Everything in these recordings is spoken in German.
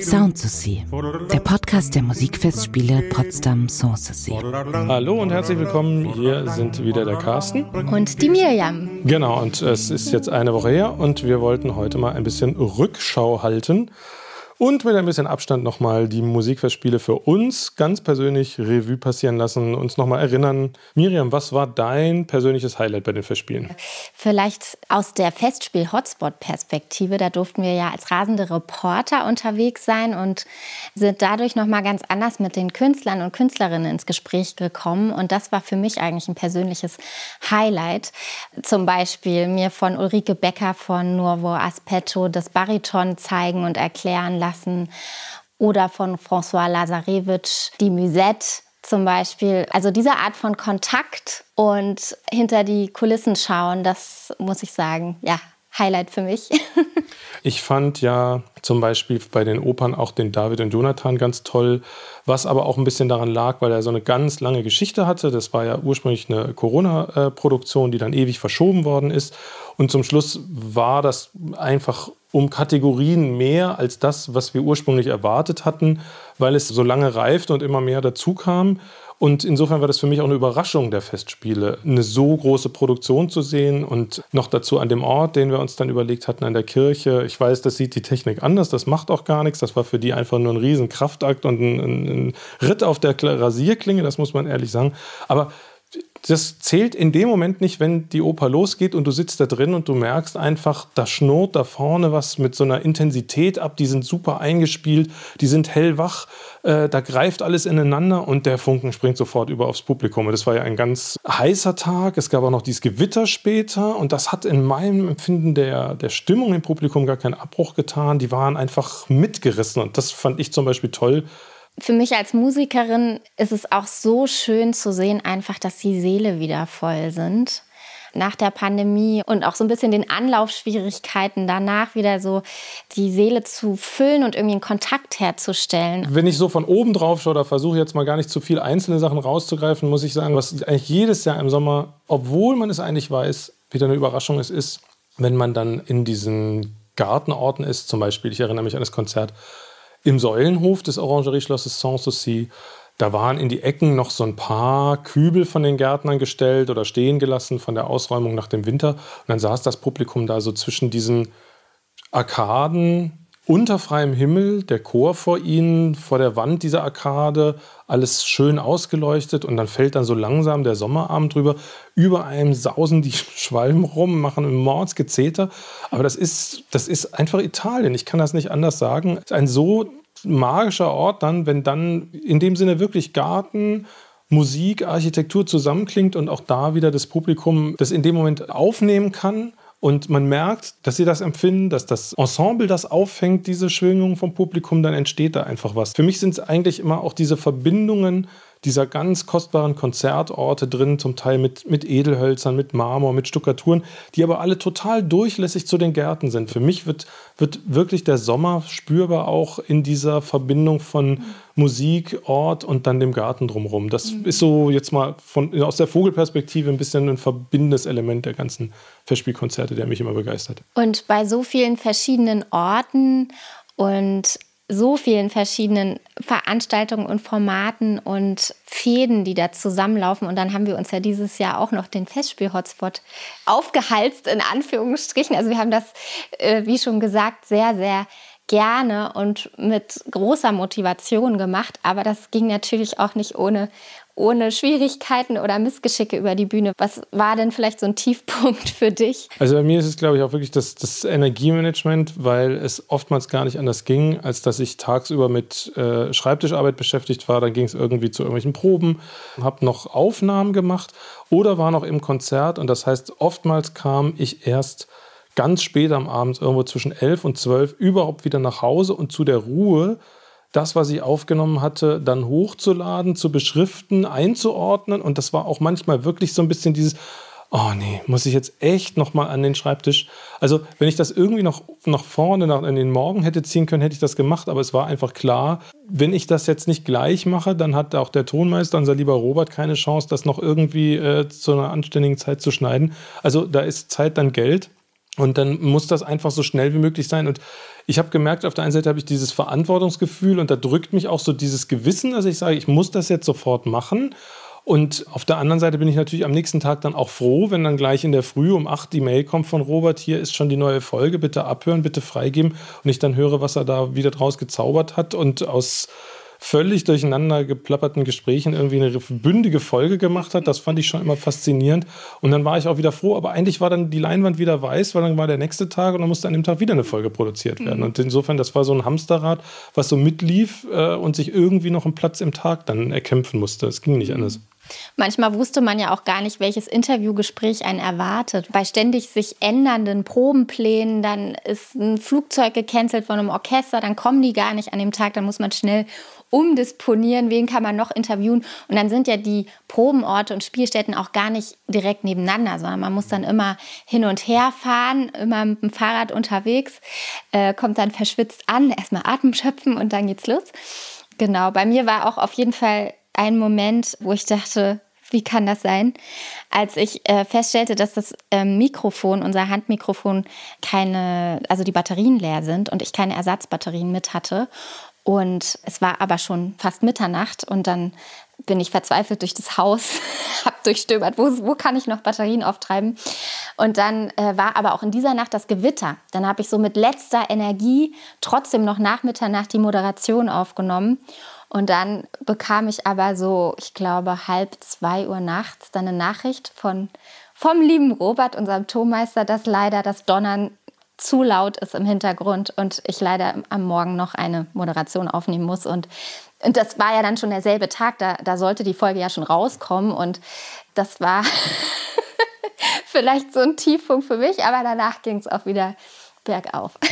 Sound to See, der Podcast der Musikfestspiele Potsdam Sanssouci. Hallo und herzlich willkommen. Hier sind wieder der Carsten. Und die Miriam. Genau, und es ist jetzt eine Woche her und wir wollten heute mal ein bisschen Rückschau halten und mit ein bisschen Abstand nochmal die Musikfestspiele für uns ganz persönlich Revue passieren lassen, uns nochmal erinnern. Miriam, was war dein persönliches Highlight bei den Festspielen? Vielleicht aus der Festspiel-Hotspot-Perspektive. Da durften wir ja als rasende Reporter unterwegs sein und sind dadurch nochmal ganz anders mit den Künstlern und Künstlerinnen ins Gespräch gekommen. Und das war für mich eigentlich ein persönliches Highlight. Zum Beispiel mir von Ulrike Becker von Nuovo Aspetto das Bariton zeigen und erklären lassen lassen. Oder von François Lazarevich, die Musette zum Beispiel. Also diese Art von Kontakt und hinter die Kulissen schauen, das muss ich sagen, ja, Highlight für mich. ich fand ja zum Beispiel bei den Opern auch den David und Jonathan ganz toll, was aber auch ein bisschen daran lag, weil er so eine ganz lange Geschichte hatte. Das war ja ursprünglich eine Corona-Produktion, die dann ewig verschoben worden ist. Und zum Schluss war das einfach um Kategorien mehr als das, was wir ursprünglich erwartet hatten, weil es so lange reift und immer mehr dazu kam. Und insofern war das für mich auch eine Überraschung der Festspiele, eine so große Produktion zu sehen und noch dazu an dem Ort, den wir uns dann überlegt hatten, an der Kirche. Ich weiß, das sieht die Technik anders, das macht auch gar nichts. Das war für die einfach nur ein Riesenkraftakt und ein, ein Ritt auf der Rasierklinge, das muss man ehrlich sagen. Aber das zählt in dem Moment nicht, wenn die Oper losgeht und du sitzt da drin und du merkst einfach, da schnurrt da vorne was mit so einer Intensität ab, die sind super eingespielt, die sind hellwach, äh, da greift alles ineinander und der Funken springt sofort über aufs Publikum. Und das war ja ein ganz heißer Tag, es gab auch noch dieses Gewitter später und das hat in meinem Empfinden der, der Stimmung im Publikum gar keinen Abbruch getan, die waren einfach mitgerissen und das fand ich zum Beispiel toll für mich als Musikerin ist es auch so schön zu sehen, einfach, dass die Seele wieder voll sind. Nach der Pandemie und auch so ein bisschen den Anlaufschwierigkeiten danach wieder so die Seele zu füllen und irgendwie einen Kontakt herzustellen. Wenn ich so von oben drauf schaue, da versuche jetzt mal gar nicht zu viel einzelne Sachen rauszugreifen, muss ich sagen, was eigentlich jedes Jahr im Sommer, obwohl man es eigentlich weiß, wieder eine Überraschung ist, ist, wenn man dann in diesen Gartenorten ist, zum Beispiel, ich erinnere mich an das Konzert im Säulenhof des Orangerieschlosses Sanssouci, da waren in die Ecken noch so ein paar Kübel von den Gärtnern gestellt oder stehen gelassen von der Ausräumung nach dem Winter. Und dann saß das Publikum da so zwischen diesen Arkaden unter freiem Himmel, der Chor vor ihnen, vor der Wand dieser Arkade, alles schön ausgeleuchtet und dann fällt dann so langsam der Sommerabend drüber. Über einem sausen die Schwalben rum, machen ein Mordsgezeter. Aber das ist, das ist einfach Italien. Ich kann das nicht anders sagen. Ein so magischer Ort dann, wenn dann in dem Sinne wirklich Garten, Musik, Architektur zusammenklingt und auch da wieder das Publikum das in dem Moment aufnehmen kann und man merkt, dass sie das empfinden, dass das Ensemble das auffängt, diese Schwingungen vom Publikum, dann entsteht da einfach was. Für mich sind es eigentlich immer auch diese Verbindungen dieser ganz kostbaren Konzertorte drin, zum Teil mit, mit Edelhölzern, mit Marmor, mit Stuckaturen, die aber alle total durchlässig zu den Gärten sind. Für mich wird, wird wirklich der Sommer spürbar auch in dieser Verbindung von Musik, Ort und dann dem Garten drumherum. Das mhm. ist so jetzt mal von, aus der Vogelperspektive ein bisschen ein verbindendes Element der ganzen Festspielkonzerte, der mich immer begeistert. Und bei so vielen verschiedenen Orten und so vielen verschiedenen Veranstaltungen und Formaten und Fäden, die da zusammenlaufen. Und dann haben wir uns ja dieses Jahr auch noch den Festspiel-Hotspot aufgehalst, in Anführungsstrichen. Also wir haben das, äh, wie schon gesagt, sehr, sehr gerne und mit großer Motivation gemacht. Aber das ging natürlich auch nicht ohne, ohne Schwierigkeiten oder Missgeschicke über die Bühne. Was war denn vielleicht so ein Tiefpunkt für dich? Also bei mir ist es, glaube ich, auch wirklich das, das Energiemanagement, weil es oftmals gar nicht anders ging, als dass ich tagsüber mit äh, Schreibtischarbeit beschäftigt war. Dann ging es irgendwie zu irgendwelchen Proben, habe noch Aufnahmen gemacht oder war noch im Konzert. Und das heißt, oftmals kam ich erst ganz spät am Abend, irgendwo zwischen elf und zwölf, überhaupt wieder nach Hause und zu der Ruhe, das, was ich aufgenommen hatte, dann hochzuladen, zu beschriften, einzuordnen. Und das war auch manchmal wirklich so ein bisschen dieses, oh nee, muss ich jetzt echt nochmal an den Schreibtisch. Also, wenn ich das irgendwie noch nach vorne, nach, in den Morgen hätte ziehen können, hätte ich das gemacht. Aber es war einfach klar, wenn ich das jetzt nicht gleich mache, dann hat auch der Tonmeister, unser lieber Robert, keine Chance, das noch irgendwie äh, zu einer anständigen Zeit zu schneiden. Also, da ist Zeit dann Geld. Und dann muss das einfach so schnell wie möglich sein. Und ich habe gemerkt, auf der einen Seite habe ich dieses Verantwortungsgefühl und da drückt mich auch so dieses Gewissen, dass ich sage, ich muss das jetzt sofort machen. Und auf der anderen Seite bin ich natürlich am nächsten Tag dann auch froh, wenn dann gleich in der Früh um acht die Mail kommt von Robert, hier ist schon die neue Folge, bitte abhören, bitte freigeben. Und ich dann höre, was er da wieder draus gezaubert hat und aus völlig durcheinander geplapperten Gesprächen irgendwie eine bündige Folge gemacht hat. Das fand ich schon immer faszinierend. Und dann war ich auch wieder froh, aber eigentlich war dann die Leinwand wieder weiß, weil dann war der nächste Tag und dann musste an dem Tag wieder eine Folge produziert werden. Mhm. Und insofern, das war so ein Hamsterrad, was so mitlief äh, und sich irgendwie noch einen Platz im Tag dann erkämpfen musste. Es ging nicht mhm. anders. Manchmal wusste man ja auch gar nicht, welches Interviewgespräch einen erwartet. Bei ständig sich ändernden Probenplänen, dann ist ein Flugzeug gecancelt von einem Orchester, dann kommen die gar nicht an dem Tag, dann muss man schnell umdisponieren, wen kann man noch interviewen. Und dann sind ja die Probenorte und Spielstätten auch gar nicht direkt nebeneinander, sondern man muss dann immer hin und her fahren, immer mit dem Fahrrad unterwegs, äh, kommt dann verschwitzt an, erstmal Atem schöpfen und dann geht's los. Genau, bei mir war auch auf jeden Fall ein Moment, wo ich dachte, wie kann das sein? Als ich äh, feststellte, dass das äh, Mikrofon, unser Handmikrofon, keine, also die Batterien leer sind und ich keine Ersatzbatterien mit hatte und es war aber schon fast Mitternacht und dann bin ich verzweifelt durch das Haus, habe durchstöbert, wo, wo kann ich noch Batterien auftreiben. Und dann äh, war aber auch in dieser Nacht das Gewitter. Dann habe ich so mit letzter Energie trotzdem noch nach Mitternacht die Moderation aufgenommen. Und dann bekam ich aber so, ich glaube, halb zwei Uhr nachts dann eine Nachricht von, vom lieben Robert, unserem Tonmeister, dass leider das Donnern zu laut ist im Hintergrund und ich leider am Morgen noch eine Moderation aufnehmen muss. Und, und das war ja dann schon derselbe Tag, da, da sollte die Folge ja schon rauskommen. Und das war vielleicht so ein Tiefpunkt für mich, aber danach ging es auch wieder bergauf.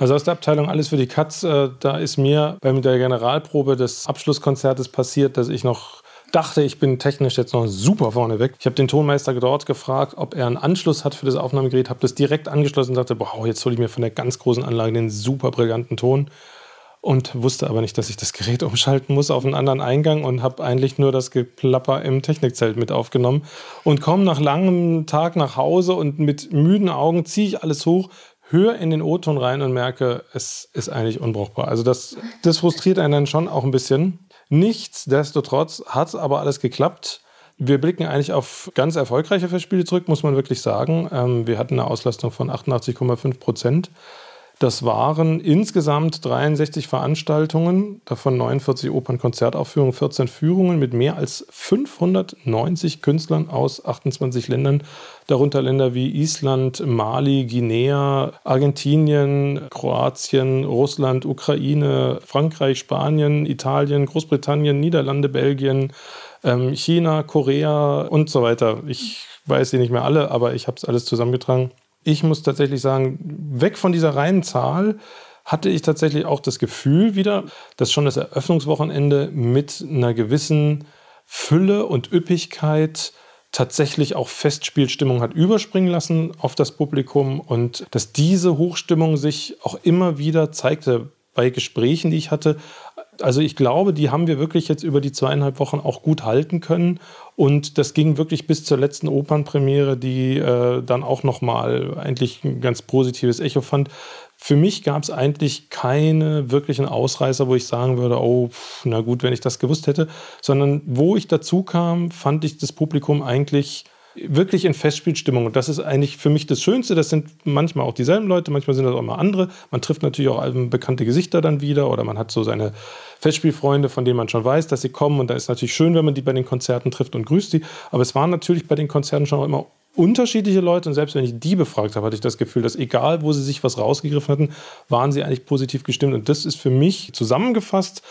Also aus der Abteilung Alles für die Katz, äh, da ist mir bei der Generalprobe des Abschlusskonzertes passiert, dass ich noch dachte, ich bin technisch jetzt noch super vorne weg. Ich habe den Tonmeister dort gefragt, ob er einen Anschluss hat für das Aufnahmegerät, habe das direkt angeschlossen und sagte, wow, jetzt hole ich mir von der ganz großen Anlage den super brillanten Ton und wusste aber nicht, dass ich das Gerät umschalten muss auf einen anderen Eingang und habe eigentlich nur das Geplapper im Technikzelt mit aufgenommen und komme nach langem Tag nach Hause und mit müden Augen ziehe ich alles hoch, höre in den O-Ton rein und merke, es ist eigentlich unbrauchbar. Also das, das frustriert einen dann schon auch ein bisschen. Nichtsdestotrotz hat es aber alles geklappt. Wir blicken eigentlich auf ganz erfolgreiche Festspiele zurück, muss man wirklich sagen. Ähm, wir hatten eine Auslastung von 88,5 Prozent. Das waren insgesamt 63 Veranstaltungen, davon 49 Opernkonzertaufführungen, 14 Führungen mit mehr als 590 Künstlern aus 28 Ländern, darunter Länder wie Island, Mali, Guinea, Argentinien, Kroatien, Russland, Ukraine, Frankreich, Spanien, Italien, Großbritannien, Niederlande, Belgien, ähm, China, Korea und so weiter. Ich weiß sie nicht mehr alle, aber ich habe es alles zusammengetragen ich muss tatsächlich sagen, weg von dieser reinen Zahl hatte ich tatsächlich auch das Gefühl wieder, dass schon das Eröffnungswochenende mit einer gewissen Fülle und Üppigkeit tatsächlich auch Festspielstimmung hat überspringen lassen auf das Publikum und dass diese Hochstimmung sich auch immer wieder zeigte bei Gesprächen, die ich hatte. Also ich glaube, die haben wir wirklich jetzt über die zweieinhalb Wochen auch gut halten können und das ging wirklich bis zur letzten Opernpremiere, die äh, dann auch nochmal eigentlich ein ganz positives Echo fand. Für mich gab es eigentlich keine wirklichen Ausreißer, wo ich sagen würde, oh, na gut, wenn ich das gewusst hätte, sondern wo ich dazu kam, fand ich das Publikum eigentlich wirklich in Festspielstimmung. Und das ist eigentlich für mich das Schönste. Das sind manchmal auch dieselben Leute, manchmal sind das auch mal andere. Man trifft natürlich auch bekannte Gesichter dann wieder oder man hat so seine Festspielfreunde, von denen man schon weiß, dass sie kommen. Und da ist natürlich schön, wenn man die bei den Konzerten trifft und grüßt die. Aber es waren natürlich bei den Konzerten schon auch immer unterschiedliche Leute. Und selbst wenn ich die befragt habe, hatte ich das Gefühl, dass egal, wo sie sich was rausgegriffen hatten, waren sie eigentlich positiv gestimmt. Und das ist für mich zusammengefasst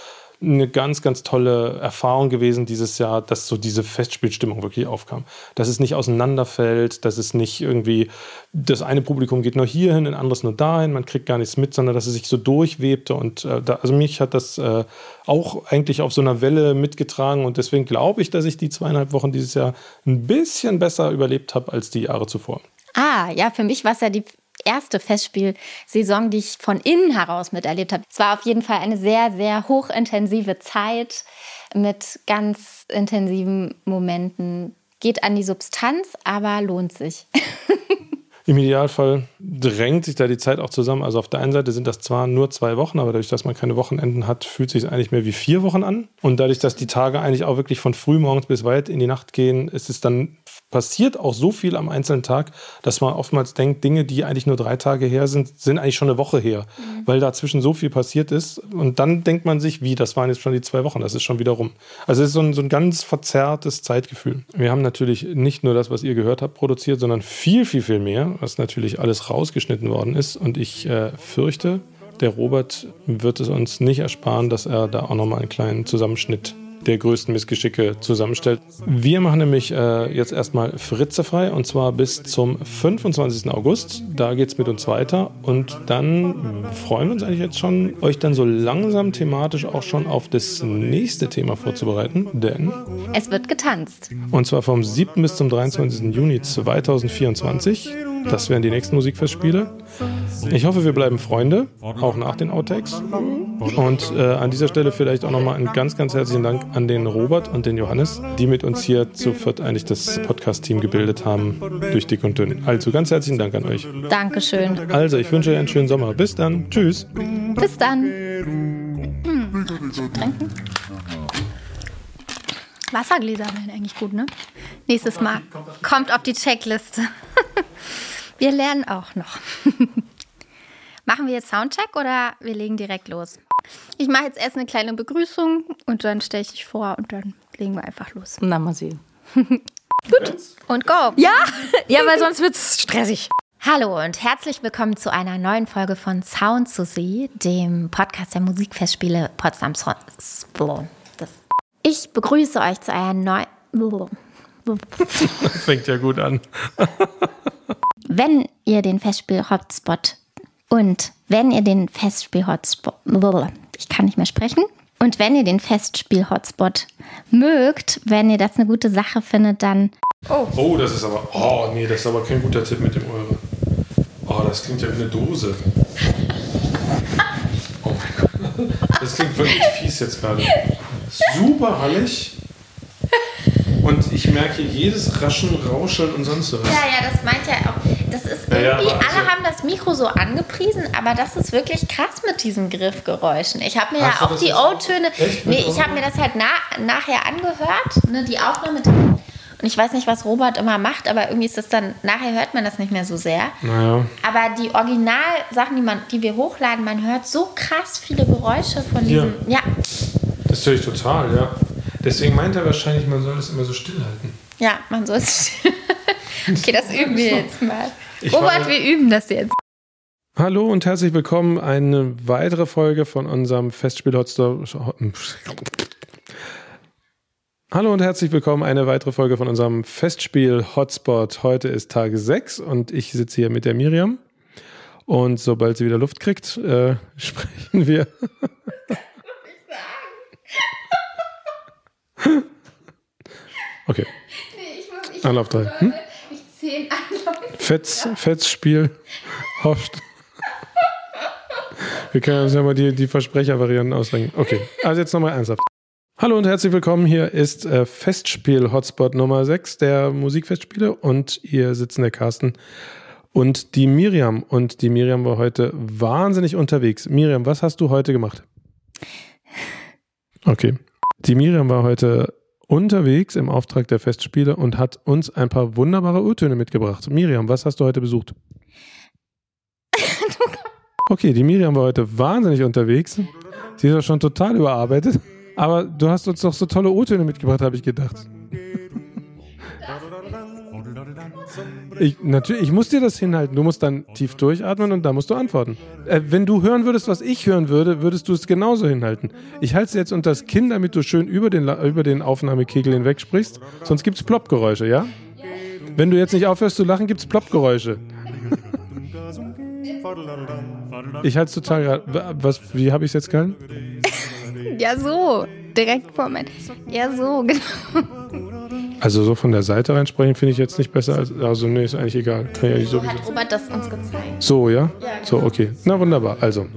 eine ganz, ganz tolle Erfahrung gewesen dieses Jahr, dass so diese Festspielstimmung wirklich aufkam. Dass es nicht auseinanderfällt, dass es nicht irgendwie, das eine Publikum geht nur hierhin, ein anderes nur dahin, man kriegt gar nichts mit, sondern dass es sich so durchwebte. Und äh, da, also mich hat das äh, auch eigentlich auf so einer Welle mitgetragen und deswegen glaube ich, dass ich die zweieinhalb Wochen dieses Jahr ein bisschen besser überlebt habe als die Jahre zuvor. Ah, ja, für mich war es ja die erste Festspielsaison, die ich von innen heraus miterlebt habe. Es war auf jeden Fall eine sehr, sehr hochintensive Zeit mit ganz intensiven Momenten. Geht an die Substanz, aber lohnt sich. Im Idealfall drängt sich da die Zeit auch zusammen. Also auf der einen Seite sind das zwar nur zwei Wochen, aber dadurch, dass man keine Wochenenden hat, fühlt sich eigentlich mehr wie vier Wochen an. Und dadurch, dass die Tage eigentlich auch wirklich von früh morgens bis weit in die Nacht gehen, ist es dann passiert auch so viel am einzelnen Tag, dass man oftmals denkt, Dinge, die eigentlich nur drei Tage her sind, sind eigentlich schon eine Woche her, mhm. weil dazwischen so viel passiert ist. Und dann denkt man sich, wie, das waren jetzt schon die zwei Wochen, das ist schon wieder rum. Also es ist so ein, so ein ganz verzerrtes Zeitgefühl. Wir haben natürlich nicht nur das, was ihr gehört habt, produziert, sondern viel, viel, viel mehr, was natürlich alles rausgeschnitten worden ist. Und ich äh, fürchte, der Robert wird es uns nicht ersparen, dass er da auch nochmal einen kleinen Zusammenschnitt der größten Missgeschicke zusammenstellt. Wir machen nämlich äh, jetzt erstmal Fritze frei und zwar bis zum 25. August. Da geht es mit uns weiter und dann freuen wir uns eigentlich jetzt schon, euch dann so langsam thematisch auch schon auf das nächste Thema vorzubereiten, denn es wird getanzt. Und zwar vom 7. bis zum 23. Juni 2024. Das wären die nächsten Musikfestspiele. Ich hoffe, wir bleiben Freunde, auch nach den Outtakes. Und äh, an dieser Stelle vielleicht auch nochmal einen ganz, ganz herzlichen Dank an den Robert und den Johannes, die mit uns hier zu viert eigentlich das Podcast-Team gebildet haben, durch dick und dünn. Also ganz herzlichen Dank an euch. Dankeschön. Also, ich wünsche euch einen schönen Sommer. Bis dann. Tschüss. Bis dann. Trinken? Wassergläser wären eigentlich gut, ne? Nächstes Mal. Kommt auf die Checkliste. Wir lernen auch noch. Machen wir jetzt Soundcheck oder wir legen direkt los? Ich mache jetzt erst eine kleine Begrüßung und dann stelle ich dich vor und dann legen wir einfach los. Na, mal sehen. Gut. Und go. Ja, ja, weil sonst wird es stressig. Hallo und herzlich willkommen zu einer neuen Folge von Sound to See, dem Podcast der Musikfestspiele Potsdam. Ich begrüße euch zu einer neuen. Fängt ja gut an. wenn ihr den Festspiel-Hotspot und wenn ihr den Festspiel-Hotspot, ich kann nicht mehr sprechen, und wenn ihr den Festspiel-Hotspot mögt, wenn ihr das eine gute Sache findet, dann. Oh. oh, das ist aber. Oh, nee, das ist aber kein guter Tipp mit dem Eure. Oh, das klingt ja wie eine Dose. Oh mein Gott. Das klingt wirklich fies jetzt gerade. Super hallig. Und ich merke jedes Raschen, Rauscheln und sonst was. Ja, ja, das meint ja auch. Das ist irgendwie, ja, ja, alle also, haben das Mikro so angepriesen, aber das ist wirklich krass mit diesen Griffgeräuschen. Ich habe mir ja auch die O-Töne. Nee, ich habe mir das halt na, nachher angehört, ne, die Aufnahme. Und ich weiß nicht, was Robert immer macht, aber irgendwie ist das dann, nachher hört man das nicht mehr so sehr. Naja. Aber die Originalsachen, die, man, die wir hochladen, man hört so krass viele Geräusche von diesem. Ja. ja. Das höre ich total, ja. Deswegen meint er wahrscheinlich, man soll es immer so stillhalten. Ja, man soll es still. Okay, das üben wir jetzt mal. Robert, wir üben das jetzt. Hallo und herzlich willkommen. Eine weitere Folge von unserem Festspiel Hotstop. Hallo und herzlich willkommen. Eine weitere Folge von unserem Festspiel Hotspot. Heute ist Tag 6 und ich sitze hier mit der Miriam. Und sobald sie wieder Luft kriegt, äh, sprechen wir. Okay. Nee, ich muss, ich Anlauf 3. Hm? Zehn Anläufe. Fetz, Fetzspiel. Horst. Wir können uns ja mal die, die Versprechervarianten ausdenken. Okay, also jetzt nochmal ernsthaft. Hallo und herzlich willkommen. Hier ist äh, Festspiel-Hotspot Nummer 6 der Musikfestspiele und hier sitzen der Carsten und die Miriam. Und die Miriam war heute wahnsinnig unterwegs. Miriam, was hast du heute gemacht? Okay. Die Miriam war heute unterwegs im Auftrag der Festspiele und hat uns ein paar wunderbare Urtöne mitgebracht. Miriam, was hast du heute besucht? Okay, die Miriam war heute wahnsinnig unterwegs. Sie ist auch schon total überarbeitet. Aber du hast uns doch so tolle O-Töne mitgebracht, habe ich gedacht. Ich, natürlich, ich muss dir das hinhalten. Du musst dann tief durchatmen und da musst du antworten. Äh, wenn du hören würdest, was ich hören würde, würdest du es genauso hinhalten. Ich halte es jetzt unter das Kinn, damit du schön über den, über den Aufnahmekegel hinweg sprichst. Sonst gibt es Ploppgeräusche, ja? Wenn du jetzt nicht aufhörst zu lachen, gibt es Ploppgeräusche. ich halte es total Was, wie habe ich es jetzt gehalten? ja, so. Direkt vor mein. Ja, so, genau. Also so von der Seite reinsprechen finde ich jetzt nicht besser. Als, also nee, ist eigentlich egal. Kann ja so hat Robert das uns gezeigt. So, ja? ja genau. So, okay. Na wunderbar. Also,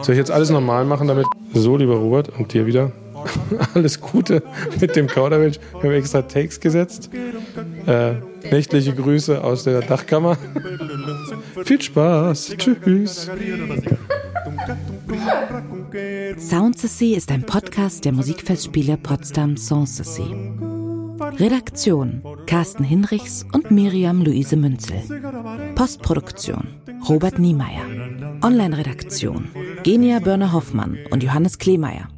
soll ich jetzt alles normal machen damit? So, lieber Robert, und dir wieder. alles Gute mit dem Kauderwelsch. Wir haben extra Takes gesetzt. Äh, Nächtliche Grüße aus der Dachkammer. Viel Spaß. Tschüss. Soundsessy ist ein Podcast der Musikfestspiele Potsdam Sanssouci. Redaktion Carsten Hinrichs und Miriam Luise Münzel. Postproduktion Robert Niemeyer. Online-Redaktion Genia Börner-Hoffmann und Johannes Kleemeyer.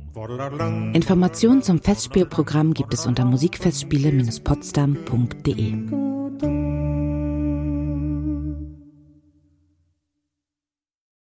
Informationen zum Festspielprogramm gibt es unter musikfestspiele-potsdam.de.